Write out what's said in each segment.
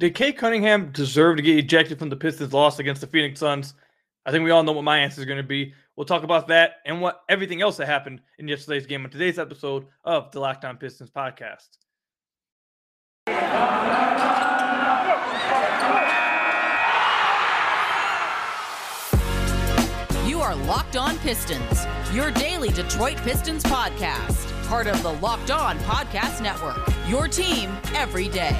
Did Cade Cunningham deserve to get ejected from the Pistons' loss against the Phoenix Suns? I think we all know what my answer is going to be. We'll talk about that and what everything else that happened in yesterday's game on today's episode of the Locked On Pistons podcast. You are Locked On Pistons, your daily Detroit Pistons podcast, part of the Locked On Podcast Network. Your team every day.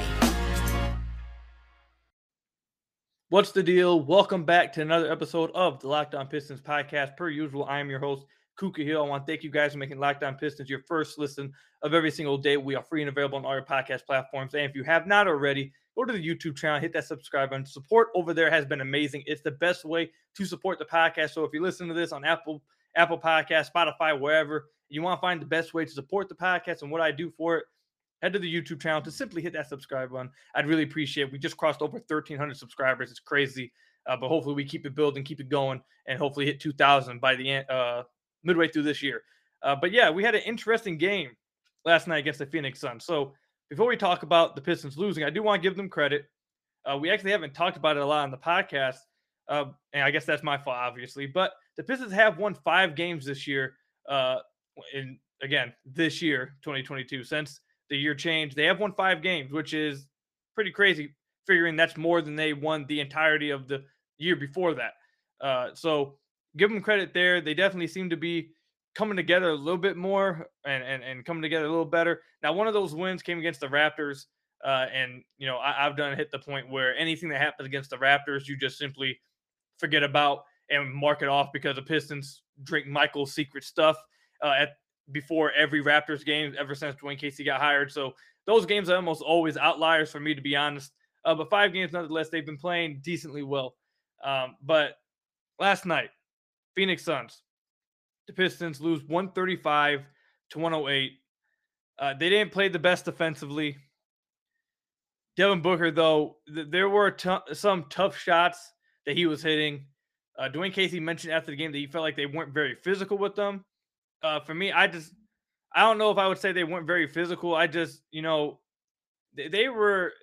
What's the deal? Welcome back to another episode of the Locked On Pistons podcast. Per usual, I am your host, Ku Khahil. I want to thank you guys for making Locked On Pistons your first listen of every single day. We are free and available on all your podcast platforms. And if you have not already, go to the YouTube channel, hit that subscribe button. Support over there has been amazing. It's the best way to support the podcast. So if you listen to this on Apple, Apple Podcast, Spotify, wherever, you want to find the best way to support the podcast and what I do for it, head to the YouTube channel to simply hit that subscribe button. I'd really appreciate it. We just crossed over 1,300 subscribers. It's crazy. Uh, but hopefully we keep it building, keep it going, and hopefully hit 2,000 by the end, uh, midway through this year. Uh, but yeah, we had an interesting game last night against the Phoenix Suns. So before we talk about the Pistons losing, I do want to give them credit. Uh, we actually haven't talked about it a lot on the podcast, uh, and I guess that's my fault, obviously. But the Pistons have won five games this year. Uh, in again this year, 2022, since the year change. They have won five games, which is pretty crazy, figuring that's more than they won the entirety of the year before that. Uh, so give them credit there. They definitely seem to be coming together a little bit more and, and, and coming together a little better. Now, one of those wins came against the Raptors. Uh, and, you know, I, I've done hit the point where anything that happens against the Raptors, you just simply forget about and mark it off because the Pistons drink Michael's secret stuff uh, at before every Raptors game ever since Dwane Casey got hired. So those games are almost always outliers for me, to be honest. Uh, but five games, nonetheless, they've been playing decently well. Um, but last night, Phoenix Suns, the Pistons lose 135 to 108. Uh, they didn't play the best defensively. Devin Booker, though, th- there were t- some tough shots that he was hitting. Uh, Dwane Casey mentioned after the game that he felt like they weren't very physical with them uh, for me, I just I don't know if I would say they weren't very physical. I just you know they, they were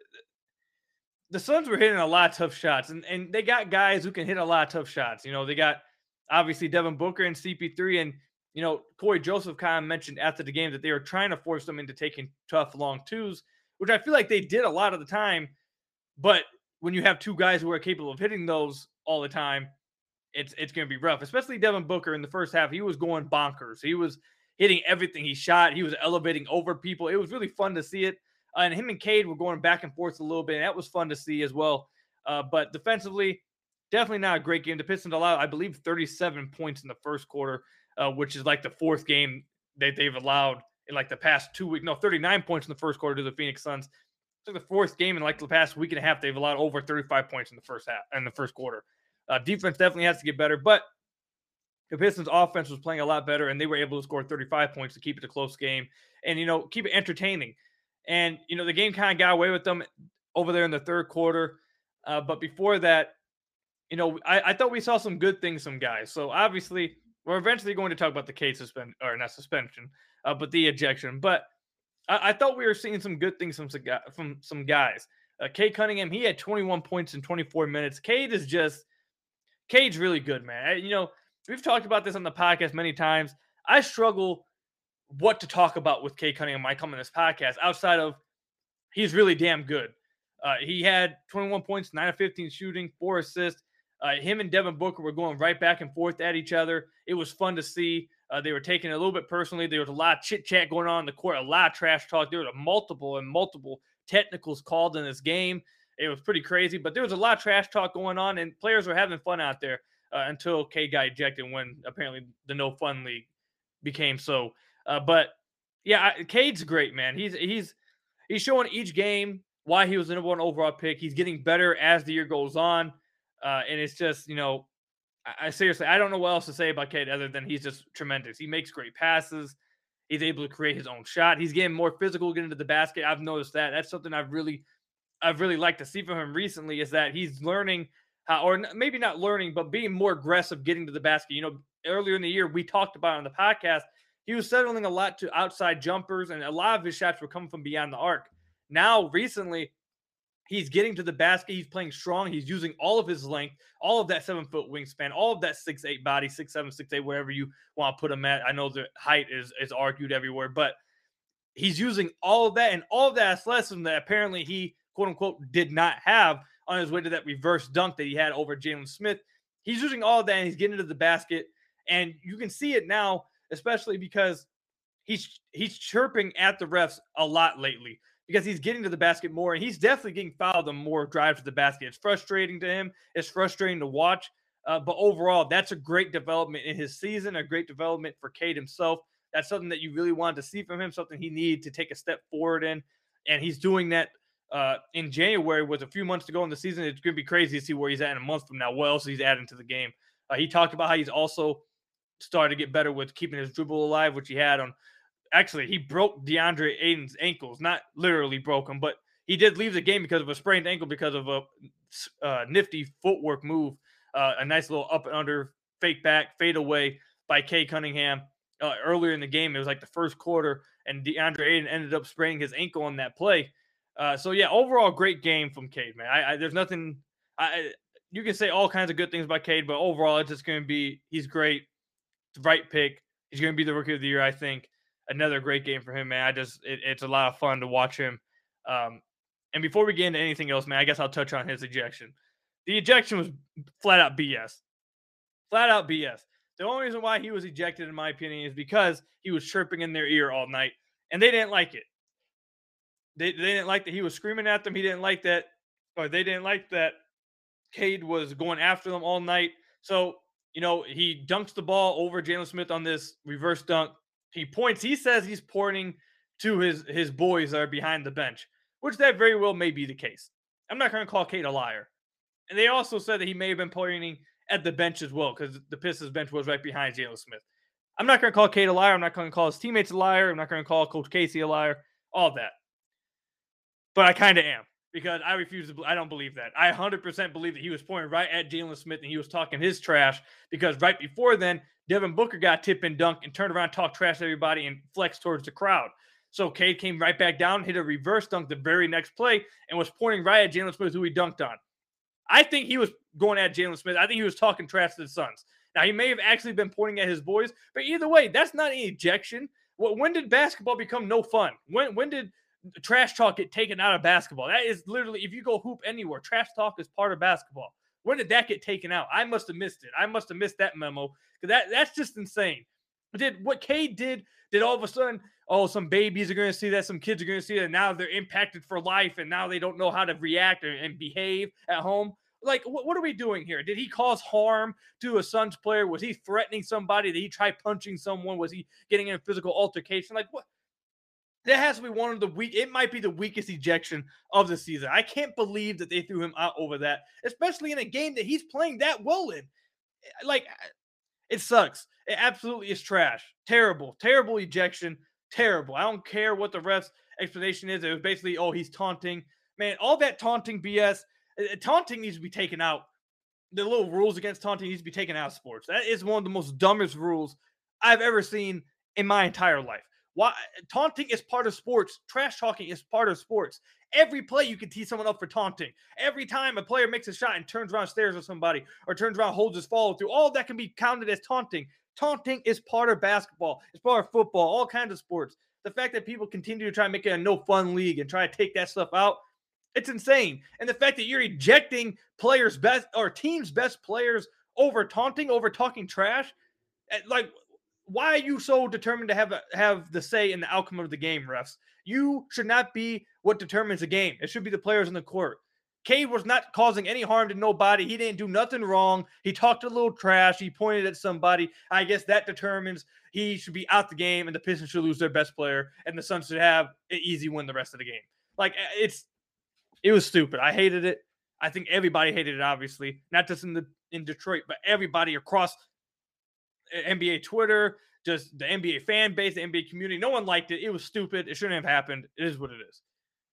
the Suns were hitting a lot of tough shots, and and they got guys who can hit a lot of tough shots. You know, they got obviously Devin Booker and CP3, and you know Cory Joseph kind of mentioned after the game that they were trying to force them into taking tough long twos, which I feel like they did a lot of the time. But when you have two guys who are capable of hitting those all the time, it's it's going to be rough, especially Devin Booker in the first half. He was going bonkers. He was hitting everything he shot. He was elevating over people. It was really fun to see it. Uh, and him and Cade were going back and forth a little bit. And that was fun to see as well. Uh, but defensively, definitely not a great game. The Pistons allowed, I believe, 37 points in the first quarter, uh, which is like the fourth game that they've allowed in like the past two weeks. No, 39 points in the first quarter to the Phoenix Suns. It's like the fourth game in like the past week and a half. They've allowed over 35 points in the first half in the first quarter. Uh, defense definitely has to get better, but the Pistons offense was playing a lot better, and they were able to score 35 points to keep it a close game and, you know, keep it entertaining. And, you know, the game kind of got away with them over there in the third quarter. Uh, but before that, you know, I, I, thought we saw some good things, some guys. So obviously, we're eventually going to talk about the case suspend or not suspension, uh, but the ejection. But I, I, thought we were seeing some good things from some, from some guys. Uh, Cade Cunningham, he had 21 points in 24 minutes. Cade is just – Cade's really good, man. You know, we've talked about this on the podcast many times. I struggle what to talk about with Cade Cunningham I come on this podcast outside of he's really damn good. Uh, he had 21 points, 9 of 15 shooting, four assists. Uh, him and Devin Booker were going right back and forth at each other. It was fun to see. Uh, they were taking it a little bit personally. There was a lot of chit chat going on in the court, a lot of trash talk. There were multiple and multiple technicals called in this game. It was pretty crazy, but there was a lot of trash talk going on, and players were having fun out there uh, until K got ejected when apparently the no fun league became so. Uh, but yeah, Cade's great, man. He's he's he's showing each game why he was the number one overall pick. He's getting better as the year goes on. Uh, and it's just, you know, I, I, seriously, I don't know what else to say about Cade other than he's just tremendous. He makes great passes. He's able to create his own shot. He's getting more physical, getting to the basket. I've noticed that. That's something I've really, I've really liked to see from him recently is that he's learning how, or maybe not learning, but being more aggressive, getting to the basket. You know, earlier in the year, we talked about on the podcast, he was settling a lot to outside jumpers, and a lot of his shots were coming from beyond the arc. Now, recently, he's getting to the basket. He's playing strong. He's using all of his length, all of that seven foot wingspan, all of that six eight body, six seven, six eight, wherever you want to put him at. I know the height is is argued everywhere, but he's using all of that and all of that athleticism that apparently he quote unquote did not have on his way to that reverse dunk that he had over Jalen Smith. He's using all that and he's getting to the basket, and you can see it now, especially because he's he's chirping at the refs a lot lately because he's getting to the basket more and he's definitely getting fouled on more drives to the basket. It's frustrating to him. It's frustrating to watch. Uh, but overall, that's a great development in his season, a great development for Cade himself. That's something that you really wanted to see from him, something he needed to take a step forward in. And he's doing that uh, in January with a few months to go in the season. It's going to be crazy to see where he's at in a month from now. What else he's adding to the game? Uh, he talked about how he's also started to get better with keeping his dribble alive, which he had on actually he broke DeAndre Ayton's ankles, not literally broke him, but he did leave the game because of a sprained ankle because of a uh, nifty footwork move, uh, a nice little up and under fake back fade away by Cade Cunningham uh, earlier in the game. It was like the first quarter, and DeAndre Ayton ended up spraining his ankle on that play. Uh, so yeah, overall great game from Cade, man. I, I there's nothing. I you can say all kinds of good things about Cade, but overall it's just going to be he's great, right pick. He's going to be the rookie of the year, I think another great game for him, man. I just it, it's a lot of fun to watch him. Um, and before we get into anything else, man, I guess I'll touch on his ejection. The ejection was flat out BS. Flat out BS. The only reason why he was ejected, in my opinion, is because he was chirping in their ear all night, and they didn't like it. They, they didn't like that he was screaming at them. He didn't like that, or they didn't like that Cade was going after them all night. So, you know, he dunks the ball over Jalen Smith on this reverse dunk he points. He says he's pointing to his his boys that are behind the bench, which that very well may be the case. I'm not going to call Cade a liar. And they also said that he may have been pointing at the bench as well because the Pistons bench was right behind Jalen Smith. I'm not going to call Cade a liar. I'm not going to call his teammates a liar. I'm not going to call Coach Casey a liar. All that. But I kind of am because I refuse to. I don't believe that. I 100% believe that he was pointing right at Jalen Smith and he was talking his trash because right before then Devin Booker got tip and dunk and turned around, talked trash to everybody, and flexed towards the crowd. So Cade came right back down, hit a reverse dunk the very next play, and was pointing right at Jalen Smith, who he dunked on. I think he was going at Jalen Smith. I think he was talking trash to the Suns. Now he may have actually been pointing at his boys, but either way, that's not an ejection. When did basketball become no fun? When when did trash talk get taken out of basketball? That is literally if you go hoop anywhere, trash talk is part of basketball. When did that get taken out? I must have missed it. I must have missed that memo that that's just insane. Did what Cade did? Did all of a sudden, oh, some babies are going to see that, some kids are going to see that, now they're impacted for life, and now they don't know how to react and behave at home. Like, what, what are we doing here? Did he cause harm to a Suns player? Was he threatening somebody? Did he try punching someone? Was he getting in a physical altercation? Like, what? That has to be one of the weak. It might be the weakest ejection of the season. I can't believe that they threw him out over that, especially in a game that he's playing that well in. Eh, like, eh, it sucks. It absolutely is trash. Terrible, terrible ejection. Terrible. I don't care what the ref's explanation is. It was basically, oh, he's taunting. Man, all that taunting BS. Eh, taunting needs to be taken out. The little rules against taunting needs to be taken out of sports. That is one of the most dumbest rules I've ever seen in my entire life. Why taunting is part of sports. Trash talking is part of sports. Every play you can tee someone up for taunting. Every time a player makes a shot and turns around, stares at somebody, or turns around, holds his follow through, all that can be counted as taunting. Taunting is part of basketball. It's part of football, all kinds of sports. The fact that people continue to try and make it a no fun league and try to take that stuff out, it's insane. And the fact that you're ejecting players' best or teams' best players over taunting, over talking trash, eh, like why are you so determined to have a, have the say in the outcome of the game, refs? You should not be what determines the game. It should be the players in the court. Cade was not causing any harm to nobody. He didn't do nothing wrong. He talked a little trash. He pointed at somebody. I guess that determines he should be out the game, and the Pistons should lose their best player, and the Suns should have an easy win the rest of the game. Like it's It was stupid. I hated it. I think everybody hated it, obviously, not just in the in Detroit, but everybody across NBA Twitter, just the NBA fan base, the NBA community. No one liked it. It was stupid. It shouldn't have happened. It is what it is.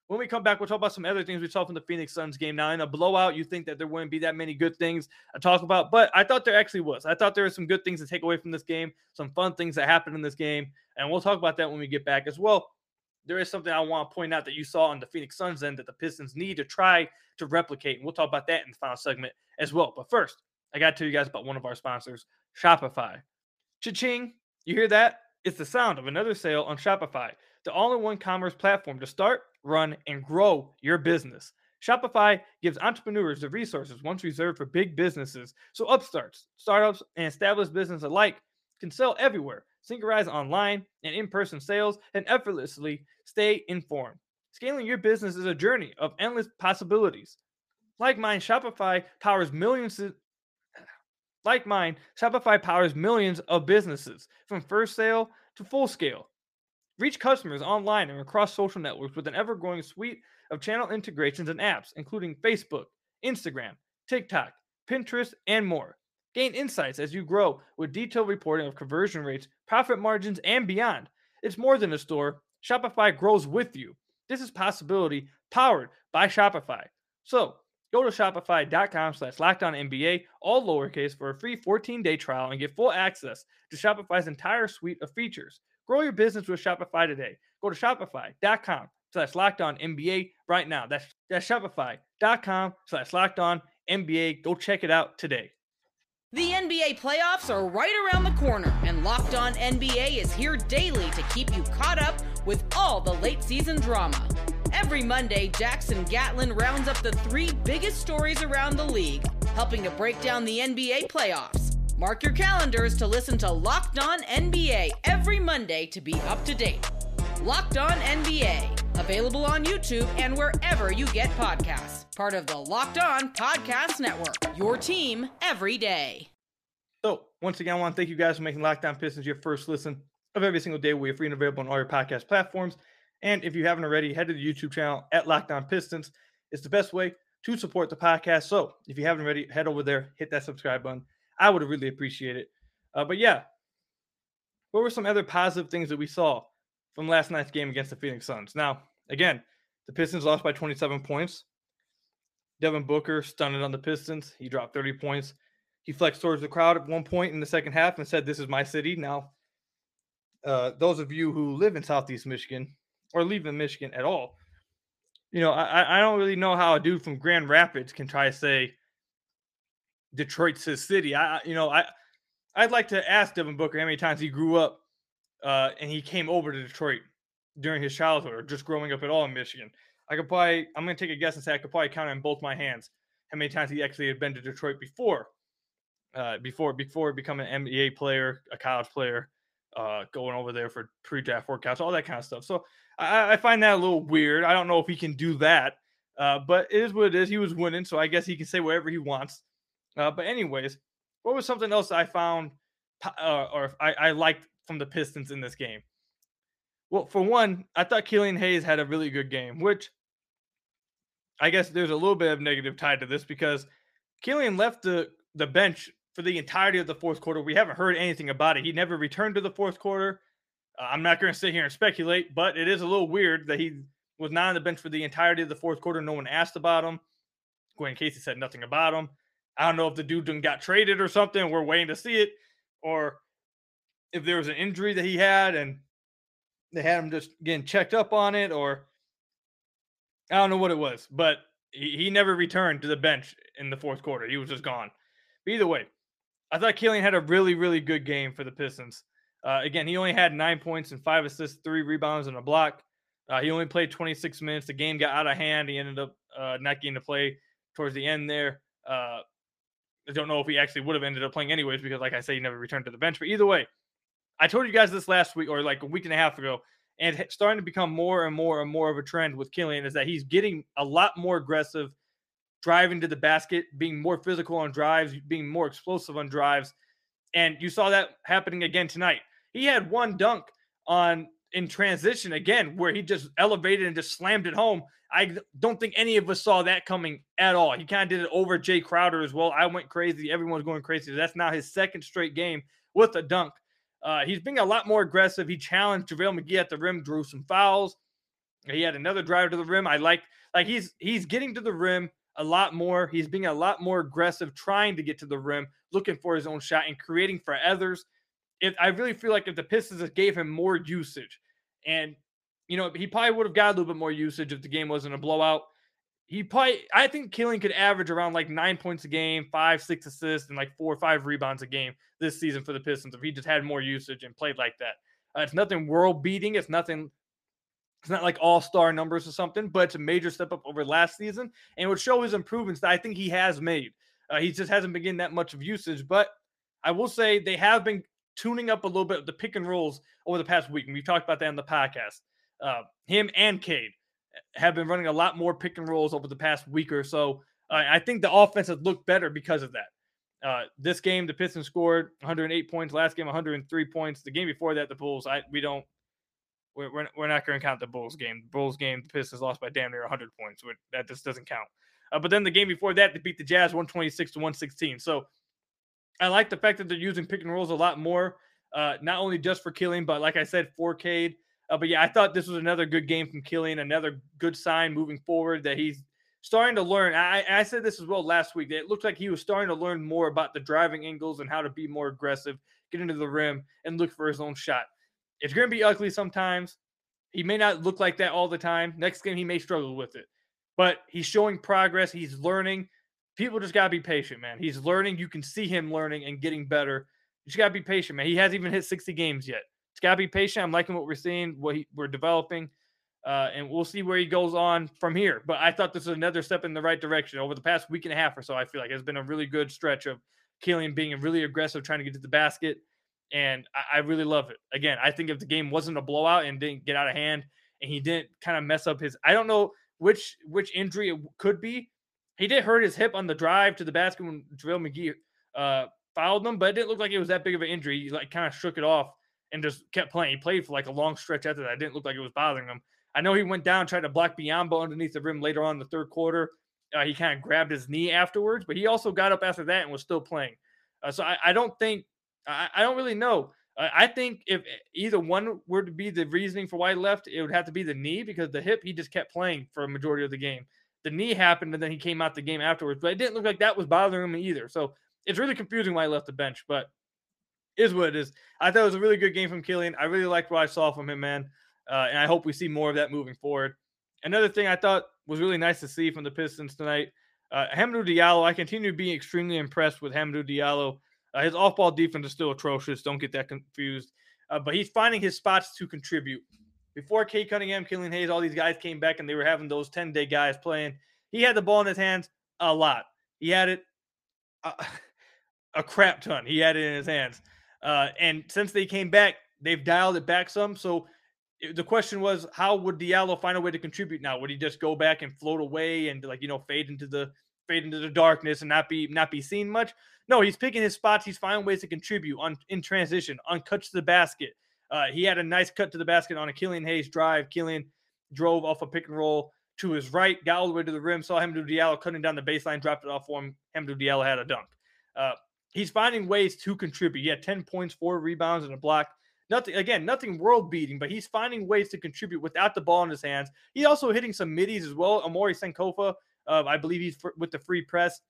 When we come back, we'll talk about some other things we saw from the Phoenix Suns game. Now, in a blowout, you think that there wouldn't be that many good things to talk about, but I thought there actually was. I thought there were some good things to take away from this game, some fun things that happened in this game, and we'll talk about that when we get back as well. There is something I want to point out that you saw on the Phoenix Suns end that the Pistons need to try to replicate, and we'll talk about that in the final segment as well. But first, I got to tell you guys about one of our sponsors, Shopify. Cha-ching! You hear that? It's the sound of another sale on Shopify, the all-in-one commerce platform to start, run, and grow your business. Shopify gives entrepreneurs the resources once reserved for big businesses, so upstarts, startups, and established business alike can sell everywhere, synchronize online and in-person sales, and effortlessly stay informed. Scaling your business is a journey of endless possibilities. Like mine, Shopify powers millions like mine, Shopify powers millions of businesses from first sale to full scale. Reach customers online and across social networks with an ever growing suite of channel integrations and apps, including Facebook, Instagram, TikTok, Pinterest, and more. Gain insights as you grow with detailed reporting of conversion rates, profit margins, and beyond. It's more than a store. Shopify grows with you. This is possibility powered by Shopify. So Go to shopify.com slash NBA, all lowercase, for a free 14-day trial and get full access to Shopify's entire suite of features. Grow your business with Shopify today. Go to shopify.com slash NBA right now. That's, that's shopify.com slash NBA. Go check it out today. The NBA playoffs are right around the corner, and Locked On NBA is here daily to keep you caught up with all the late season drama. Every Monday, Jackson Gatlin rounds up the three biggest stories around the league, helping to break down the NBA playoffs. Mark your calendars to listen to Locked On NBA every Monday to be up to date. Locked On NBA, available on YouTube and wherever you get podcasts. Part of the Locked On Podcast Network, your team every day. So, once again, I want to thank you guys for making Locked On Pistons your first listen of every single day. We are free and available on all your podcast platforms. And if you haven't already, head to the YouTube channel at Locked On Pistons. It's the best way to support the podcast. So if you haven't already, head over there, hit that subscribe button. I would really appreciate it. Uh, but yeah, what were some other positive things that we saw from last night's game against the Phoenix Suns? Now, again, the Pistons lost by 27 points. Devin Booker stunned on the Pistons. He dropped 30 points. He flexed towards the crowd at one point in the second half and said, This is my city. Now, uh, those of you who live in Southeast Michigan, or leaving Michigan at all. You know, I, I don't really know how a dude from Grand Rapids can try to say Detroit's his city. I you know, I I'd like to ask Devin Booker how many times he grew up uh, and he came over to Detroit during his childhood or just growing up at all in Michigan. I could probably I'm gonna take a guess and say I could probably count on both my hands how many times he actually had been to Detroit before. Uh, before before becoming an NBA player, a college player, uh, going over there for pre-draft workouts, all that kind of stuff. So I, I, find that a little weird. I don't know if he can do that, uh, but it is what it is. He was winning, so I guess he can say whatever he wants. Uh, but anyways, what was something else I found uh, or I, I liked from the Pistons in this game? Well, for one, I thought Killian Hayes had a really good game, which I guess there's a little bit of negative tied to this because Killian left the the bench for the entirety of the fourth quarter. We haven't heard anything about it. He never returned to the fourth quarter. Uh, I'm not going to sit here and speculate, but it is a little weird that he was not on the bench for the entirety of the fourth quarter. No one asked about him. Dwane Casey said nothing about him. I don't know if the dude got traded or something. We're waiting to see it, or if there was an injury that he had and they had him just getting checked up on it, or I don't know what it was, but he, he never returned to the bench in the fourth quarter. He was just gone. But either way, I thought Killian had a really, really good game for the Pistons. Uh, again, he only had nine points and five assists, three rebounds, and a block. Uh, he only played 26 minutes. The game got out of hand. He ended up uh, not getting to play towards the end there. Uh, I don't know if he actually would have ended up playing anyways because, like I say, he never returned to the bench. But either way, I told you guys this last week or like a week and a half ago, and starting to become more and more and more of a trend with Killian is that he's getting a lot more aggressive, driving to the basket, being more physical on drives, being more explosive on drives. And you saw that happening again tonight. He had one dunk on in transition again where he just elevated and just slammed it home. I don't think any of us saw that coming at all. He kind of did it over Jae Crowder as well. I went crazy. Everyone's going crazy. That's now his second straight game with a dunk. Uh, he's being a lot more aggressive. He challenged JaVale McGee at the rim, drew some fouls. He had another drive to the rim. I like like he's he's getting to the rim a lot more. He's being a lot more aggressive, trying to get to the rim, looking for his own shot and creating for others. If I really feel like if the Pistons gave him more usage, and you know, he probably would have got a little bit more usage if the game wasn't a blowout. He probably, I think Killian could average around like nine points a game, five, six assists, and like four or five rebounds a game this season for the Pistons if he just had more usage and played like that. Uh, it's nothing world beating. It's nothing. It's not like all star numbers or something, but it's a major step up over last season and would show his improvements that I think he has made. Uh, he just hasn't been getting that much of usage, but I will say they have been tuning up a little bit of the pick and rolls over the past week. And we've talked about that in the podcast. Uh, him and Cade have been running a lot more pick and rolls over the past week or so. Uh, I think the offense has looked better because of that. Uh, this game, the Pistons scored 108 points. Last game, 103 points. The game before that, the Bulls. I we don't. We're, we're, we're not going to count the Bulls game. The Bulls game, the Pistons lost by damn near 100 points. That just doesn't count. Uh, but then the game before that, they beat the Jazz 126 to 116. So I like the fact that they're using pick and rolls a lot more, uh, not only just for Killian, but like I said, for Cade. Uh, but yeah, I thought this was another good game from Killian, another good sign moving forward that he's starting to learn. I, I said this as well last week. That it looked like he was starting to learn more about the driving angles and how to be more aggressive, get into the rim, and look for his own shot. It's going to be ugly sometimes. He may not look like that all the time. Next game, he may struggle with it, but he's showing progress. He's learning. People just got to be patient, man. He's learning. You can see him learning and getting better. You just got to be patient, man. He hasn't even hit 60 games yet. It's got to be patient. I'm liking what we're seeing, what he, we're developing, uh, and we'll see where he goes on from here. But I thought this was another step in the right direction over the past week and a half or so. I feel like it's been a really good stretch of Killian being really aggressive, trying to get to the basket, and I, I really love it. Again, I think if the game wasn't a blowout and didn't get out of hand, and he didn't kind of mess up his, I don't know which which injury it could be. He did hurt his hip on the drive to the basket when JaVale McGee uh, fouled him, but it didn't look like it was that big of an injury. He like kind of shook it off and just kept playing. He played for like a long stretch after that. It didn't look like it was bothering him. I know he went down, tried to block Biyombo underneath the rim later on in the third quarter. Uh, he kind of grabbed his knee afterwards, but he also got up after that and was still playing. Uh, so I, I, don't think, I, I, don't really know. Uh, I think if either one were to be the reasoning for why he left, it would have to be the knee because the hip, he just kept playing for a majority of the game. The knee happened and then he came out the game afterwards, but it didn't look like that was bothering him either. So it's really confusing why he left the bench, but is what it is. I thought it was a really good game from Killian. I really liked what I saw from him, man. Uh, and I hope we see more of that moving forward. Another thing I thought was really nice to see from the Pistons tonight, uh, Hamidou Diallo. I continue to be extremely impressed with Hamidou Diallo. Uh, his off-ball defense is still atrocious. Don't get that confused. Uh, but he's finding his spots to contribute. Before Cade Cunningham, Killian Hayes, all these guys came back and they were having those 10-day guys playing. He had the ball in his hands a lot. He had it uh, a crap ton. He had it in his hands. Uh, and since they came back, they've dialed it back some. So the question was, how would Diallo find a way to contribute now? Would he just go back and float away and like you know fade into the fade into the darkness and not be not be seen much? No, he's picking his spots. He's finding ways to contribute on in transition, on cuts to the basket. Uh, he had a nice cut to the basket on a Killian Hayes drive. Killian drove off a pick and roll to his right, got all the way to the rim, saw Hamidou Diallo cutting down the baseline, dropped it off for him. Hamidou Diallo had a dunk. Uh, he's finding ways to contribute. He had 10 points, four rebounds, and a block. Nothing again, nothing world beating, but he's finding ways to contribute without the ball in his hands. He's also hitting some middies as well. Omari Sankofa, uh, I believe he's with the free press,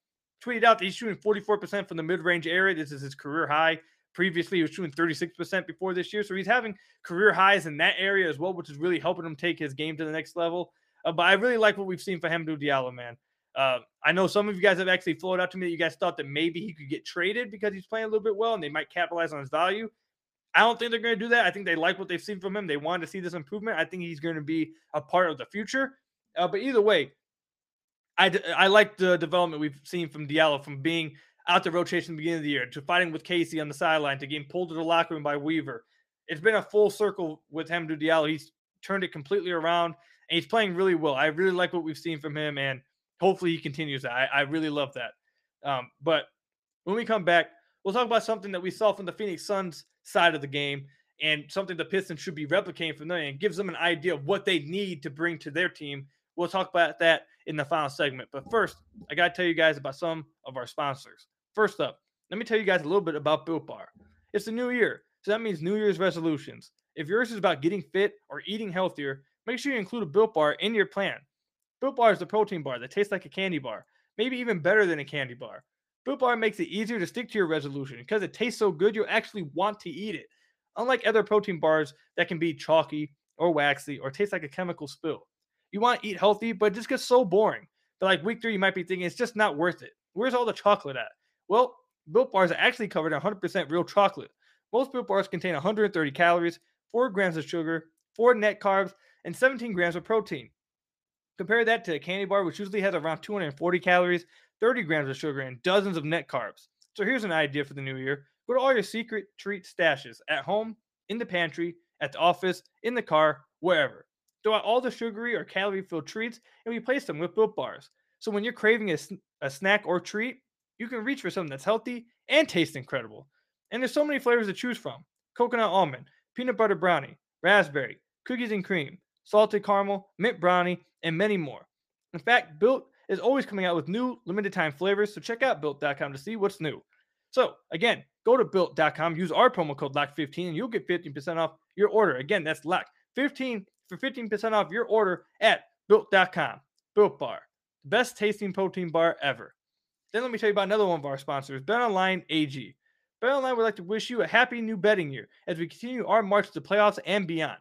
tweeted out that he's shooting 44% from the mid range area. This is his career high. Previously, he was shooting 36% before this year. So he's having career highs in that area as well, which is really helping him take his game to the next level. Uh, but I really like what we've seen for Hamidou Diallo, man. Uh, I know some of you guys have actually floated out to me that you guys thought that maybe he could get traded because he's playing a little bit well and they might capitalize on his value. I don't think they're going to do that. I think they like what they've seen from him. They want to see this improvement. I think he's going to be a part of the future. Uh, but either way, I, I like the development we've seen from Diallo from being out the rotation at the beginning of the year to fighting with Casey on the sideline to getting pulled to the locker room by Weaver. It's been a full circle with him to Diallo. He's turned it completely around and he's playing really well. I really like what we've seen from him. And hopefully he continues that. I, I really love that. Um, but when we come back, we'll talk about something that we saw from the Phoenix Suns side of the game and something the Pistons should be replicating from them and gives them an idea of what they need to bring to their team We'll talk about that in the final segment. But first, I got to tell you guys about some of our sponsors. First up, let me tell you guys a little bit about Built Bar. It's the new year, so that means New Year's resolutions. If yours is about getting fit or eating healthier, make sure you include a Built Bar in your plan. Built Bar is a protein bar that tastes like a candy bar, maybe even better than a candy bar. Built Bar makes it easier to stick to your resolution because it tastes so good you'll actually want to eat it. Unlike other protein bars that can be chalky or waxy or taste like a chemical spill. You want to eat healthy, but it just gets so boring. But like week three, you might be thinking it's just not worth it. Where's all the chocolate at? Well, Built Bars are actually covered in 100% real chocolate. Most Built Bars contain 130 calories, 4 grams of sugar, 4 net carbs, and 17 grams of protein. Compare that to a candy bar, which usually has around 240 calories, 30 grams of sugar, and dozens of net carbs. So here's an idea for the new year go to all your secret treat stashes at home, in the pantry, at the office, in the car, wherever. Throw out all the sugary or calorie filled treats and replace them with Built Bars. So when you're craving a, a snack or treat, you can reach for something that's healthy and tastes incredible. And there's so many flavors to choose from coconut almond, peanut butter brownie, raspberry, cookies and cream, salted caramel, mint brownie, and many more. In fact, Built is always coming out with new limited time flavors, so check out built.com to see what's new. So, again, go to built.com, use our promo code LOCK15, and you'll get 15% off your order. Again, that's LOCK15 for 15% off your order at built.com. Built Bar, the best tasting protein bar ever. Then let me tell you about another one of our sponsors, BetOnline AG. BetOnline would like to wish you a happy new betting year as we continue our march to the playoffs and beyond.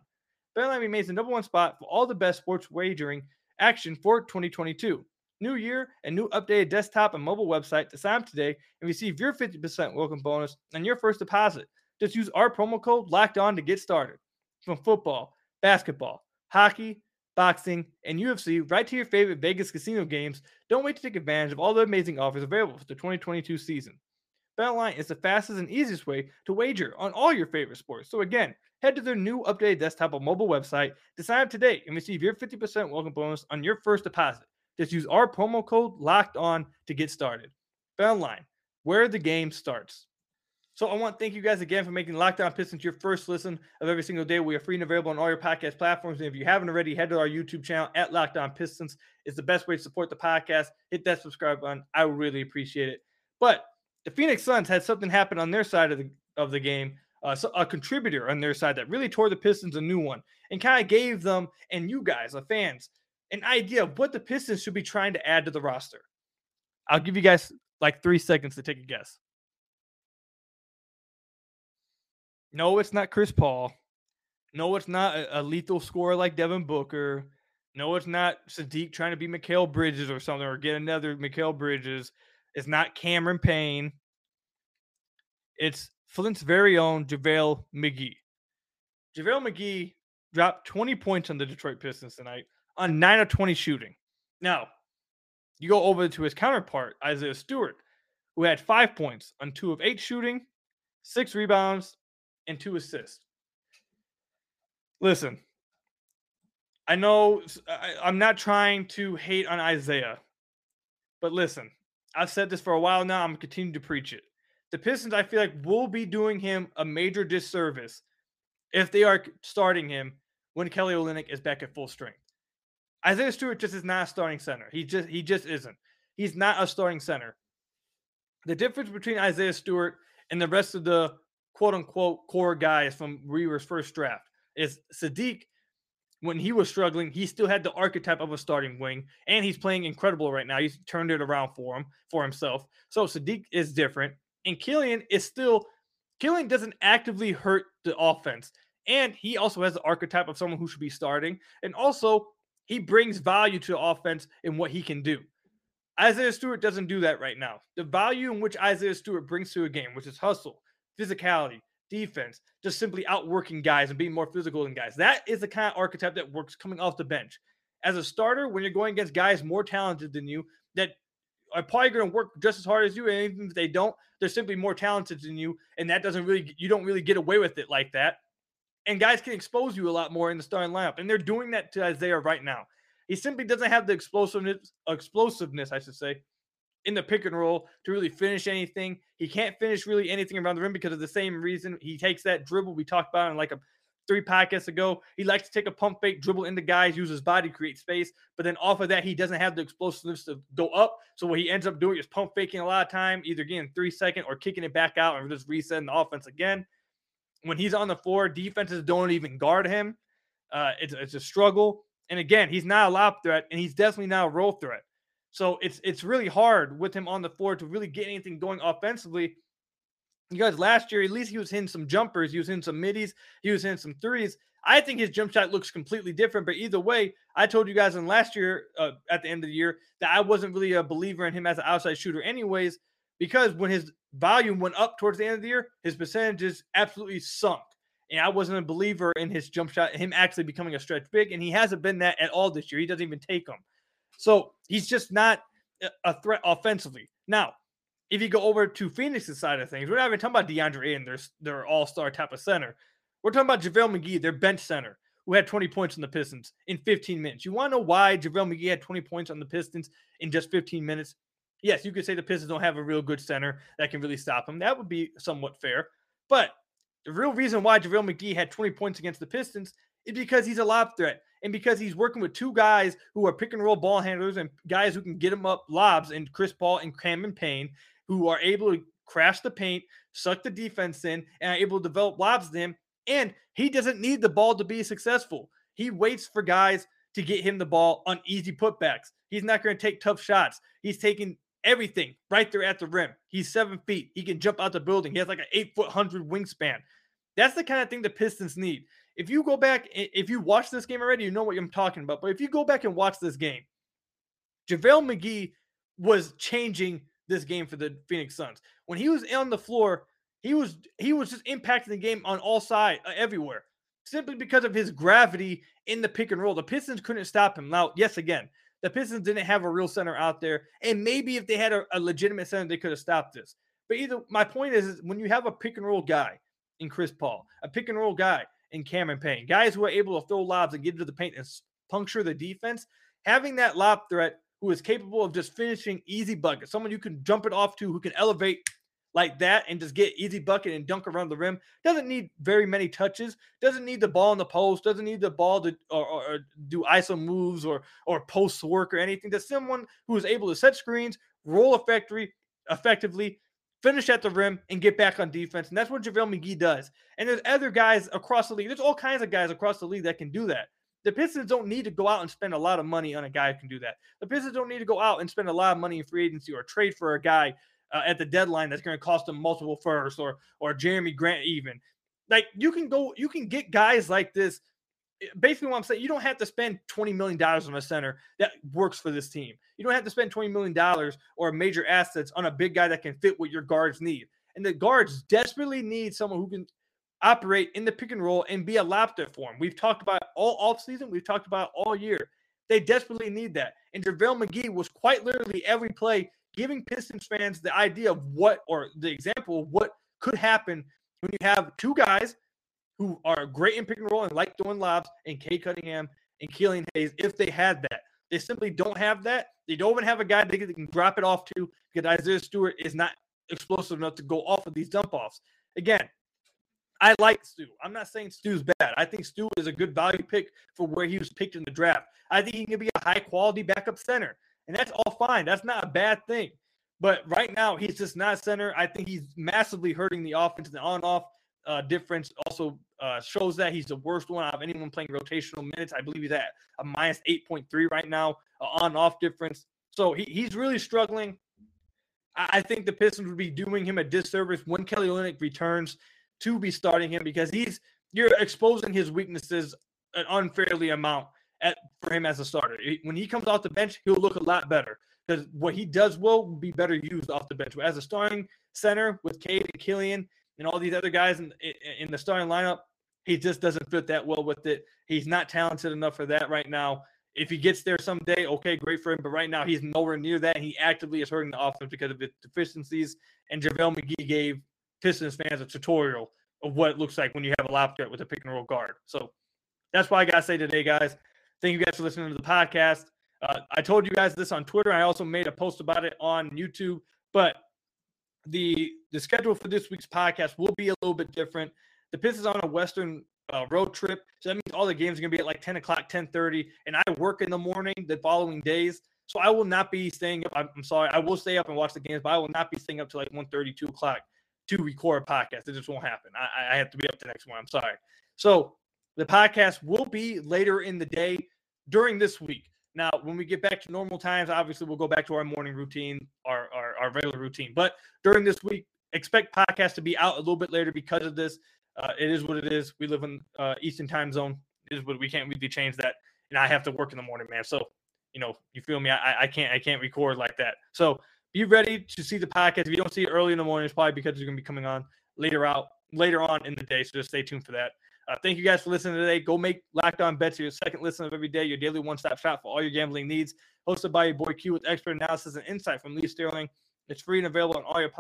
BetOnline remains the number one spot for all the best sports wagering action for 2022. New year and new updated desktop and mobile website to sign up today and receive your 50% welcome bonus on your first deposit. Just use our promo code locked on to get started. From football, basketball, hockey, boxing, and UFC right to your favorite Vegas casino games, don't wait to take advantage of all the amazing offers available for the 2022 season. BetOnline is the fastest and easiest way to wager on all your favorite sports. So again, head to their new updated desktop or mobile website to sign up today and receive your 50% welcome bonus on your first deposit. Just use our promo code locked on to get started. BetOnline, where the game starts. So I want to thank you guys again for making Locked On Pistons your first listen of every single day. We are free and available on all your podcast platforms. And if you haven't already, head to our YouTube channel at Locked On Pistons. It's the best way to support the podcast. Hit that subscribe button. I really appreciate it. But the Phoenix Suns had something happen on their side of the of the game. Uh, so a contributor on their side that really tore the Pistons a new one and kind of gave them and you guys, the fans, an idea of what the Pistons should be trying to add to the roster. I'll give you guys like three seconds to take a guess. No, it's not Chris Paul. No, it's not a, lethal scorer like Devin Booker. No, it's not Saddiq trying to be Mikal Bridges or something or get another Mikal Bridges. It's not Cameron Payne. It's Flint's very own JaVale McGee. JaVale McGee dropped 20 points on the Detroit Pistons tonight on 9 of 20 shooting. Now, you go over to his counterpart, Isaiah Stewart, who had five points on two of eight shooting, six rebounds, and two assists. Listen, I know I, I'm not trying to hate on Isaiah, but listen, I've said this for a while now. I'm continuing to preach it. The Pistons, I feel like, will be doing him a major disservice if they are starting him when Kelly Olynyk is back at full strength. Isaiah Stewart just is not a starting center. He just he just isn't. He's not a starting center. The difference between Isaiah Stewart and the rest of the quote unquote core guys from Weaver's first draft is Saddiq. When he was struggling, he still had the archetype of a starting wing, and he's playing incredible right now. He's turned it around for him for himself. So Saddiq is different, and Killian is still Killian doesn't actively hurt the offense, and he also has the archetype of someone who should be starting, and also he brings value to the offense in what he can do. Isaiah Stewart doesn't do that right now. The value in which Isaiah Stewart brings to a game, which is hustle, physicality, defense, just simply outworking guys and being more physical than guys. That is the kind of archetype that works coming off the bench. As a starter, when you're going against guys more talented than you, that are probably going to work just as hard as you, and even if they don't, they're simply more talented than you, and that doesn't really you don't really get away with it like that. And guys can expose you a lot more in the starting lineup, and they're doing that to Isaiah right now. He simply doesn't have the explosiveness, explosiveness, I should say, in the pick and roll to really finish anything. He can't finish really anything around the rim because of the same reason he takes that dribble we talked about in like a three podcasts ago. He likes to take a pump fake, dribble into guys, use his body, create space. But then off of that, he doesn't have the explosiveness to go up. So what he ends up doing is pump faking a lot of time, either getting three second or kicking it back out and just resetting the offense again. When he's on the floor, defenses don't even guard him. Uh, it's, it's a struggle. And again, he's not a lob threat, and he's definitely not a roll threat. So it's it's really hard with him on the floor to really get anything going offensively because last year, at least he was hitting some jumpers, he was hitting some middies, he was hitting some threes. I think his jump shot looks completely different. But either way, I told you guys in last year, uh, at the end of the year, that I wasn't really a believer in him as an outside shooter, anyways, because when his volume went up towards the end of the year, his percentages absolutely sunk. And I wasn't a believer in his jump shot, him actually becoming a stretch big. And he hasn't been that at all this year. He doesn't even take them. So he's just not a threat offensively. Now, if you go over to Phoenix's side of things, we're not even talking about DeAndre Ayton, their, their all star type of center. We're talking about JaVale McGee, their bench center, who had 20 points on the Pistons in 15 minutes. You want to know why JaVale McGee had 20 points on the Pistons in just 15 minutes? Yes, you could say the Pistons don't have a real good center that can really stop him. That would be somewhat fair. But the real reason why JaVale McGee had 20 points against the Pistons is because he's a lob threat and because he's working with two guys who are pick and roll ball handlers and guys who can get him up lobs and Chris Paul and Cameron Payne who are able to crash the paint, suck the defense in, and are able to develop lobs to. And he doesn't need the ball to be successful. He waits for guys to get him the ball on easy putbacks. He's not going to take tough shots. He's taking everything right there at the rim. He's seven feet. He can jump out the building. He has like an eight foot hundred wingspan. That's the kind of thing the Pistons need. If you go back, if you watch this game already, you know what I'm talking about. But if you go back and watch this game, JaVale McGee was changing this game for the Phoenix Suns. When he was on the floor, he was he was just impacting the game on all sides, uh, everywhere, simply because of his gravity in the pick and roll. The Pistons couldn't stop him. Now, yes, again, the Pistons didn't have a real center out there, and maybe if they had a, a legitimate center, they could have stopped this. But either my point is, is when you have a pick and roll guy in Chris Paul, a pick and roll guy in Cameron Payne, guys who are able to throw lobs and get into the paint and puncture the defense, having that lob threat who is capable of just finishing easy buckets, someone you can jump it off to, who can elevate like that and just get easy bucket and dunk around the rim. Doesn't need very many touches. Doesn't need the ball in the post. Doesn't need the ball to or, or, or do ISO moves or or post work or anything. Just someone who is able to set screens, roll effectively, effectively, finish at the rim, and get back on defense. And that's what JaVale McGee does. And there's other guys across the league. There's all kinds of guys across the league that can do that. The Pistons don't need to go out and spend a lot of money on a guy who can do that. The Pistons don't need to go out and spend a lot of money in free agency or trade for a guy uh, at the deadline that's going to cost them multiple firsts or or Jerami Grant even. Like you can go, you can get guys like this. Eh, basically, what I'm saying, you don't have to spend twenty million dollars on a center that works for this team. You don't have to spend twenty million dollars or major assets on a big guy that can fit what your guards need. And the guards desperately need someone who can operate in the pick and roll and be a lap for him. We've talked about all off season. We've talked about all year. They desperately need that. And JaVale McGee was quite literally every play giving Pistons fans the idea of what or the example of what could happen when you have two guys who are great in pick and roll and like throwing lobs and Cade Cunningham and Killian Hayes if they had that. They simply don't have that. They don't even have a guy they can drop it off to because Isaiah Stewart is not explosive enough to go off of these dump offs. Again, I like Stu. I'm not saying Stu's bad. I think Stu is a good value pick for where he was picked in the draft. I think he can be a high quality backup center, and that's all fine. That's not a bad thing. But right now, he's just not center. I think he's massively hurting the offense. And the on-off uh, difference also uh, shows that he's the worst one out of anyone playing rotational minutes. I believe he's at a minus 8.3 right now, uh, on-off difference. So he, he's really struggling. I, I think the Pistons would be doing him a disservice when Kelly Olynyk returns to be starting him because he's you're exposing his weaknesses an unfairly amount at, for him as a starter. When he comes off the bench, he'll look a lot better because what he does well will be better used off the bench. But as a starting center with Cade and Killian and all these other guys in, in the starting lineup, he just doesn't fit that well with it. He's not talented enough for that right now. If he gets there someday, okay, great for him. But right now, he's nowhere near that. He actively is hurting the offense because of its deficiencies. And JaVale McGee gave Pistons fans a tutorial of what it looks like when you have a lap threat with a pick and roll guard. So that's why I got to say today, guys. Thank you guys for listening to the podcast. Uh, I told you guys this on Twitter. I also made a post about it on YouTube. But the the schedule for this week's podcast will be a little bit different. The Pistons on a Western uh, road trip. So that means all the games are gonna be at like 10 o'clock, 10:30, and I work in the morning the following days. So I will not be staying up. I'm, I'm sorry, I will stay up and watch the games, but I will not be staying up to like 1:30, 2 o'clock to record a podcast. It just won't happen. I, I have to be up the next one. I'm sorry. So the podcast will be later in the day during this week. Now, when we get back to normal times, obviously we'll go back to our morning routine, our, our, our regular routine. But during this week, expect podcast to be out a little bit later because of this. Uh, it is what it is. We live in uh, Eastern time zone. It is what we can't really change that. And I have to work in the morning, man. So, you know, you feel me? I, I can't I can't record like that. So be ready to see the podcast. If you don't see it early in the morning, it's probably because it's gonna be coming on later out later on in the day. So just stay tuned for that. Uh, thank you guys for listening today. Go make Locked On Bets your second listen of every day, your daily one stop shop for all your gambling needs. Hosted by your boy Q with expert analysis and insight from Lee Sterling. It's free and available on all your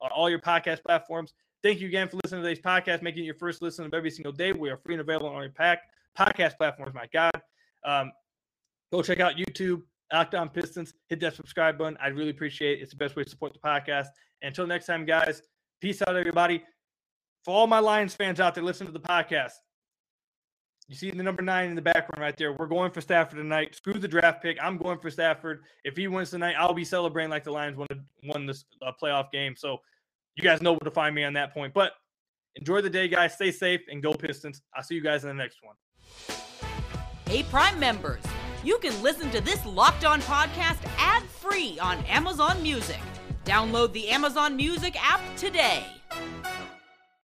on all your podcast platforms. Thank you again for listening to today's podcast, making your first listen of every single day. We are free and available on your pack podcast platforms. My God, um, go check out YouTube, Locked On Pistons. Hit that subscribe button. I'd really appreciate it. It's the best way to support the podcast. Until next time, guys. Peace out, everybody for all my Lions fans out there listen to the podcast, you see the number nine in the background right there. We're going for Stafford tonight. Screw the draft pick. I'm going for Stafford. If he wins tonight, I'll be celebrating like the Lions won, won this uh, playoff game. So you guys know where to find me on that point. But enjoy the day, guys. Stay safe and go Pistons. I'll see you guys in the next one. Hey, Prime members, you can listen to this Locked On podcast ad free on Amazon Music. Download the Amazon Music app today.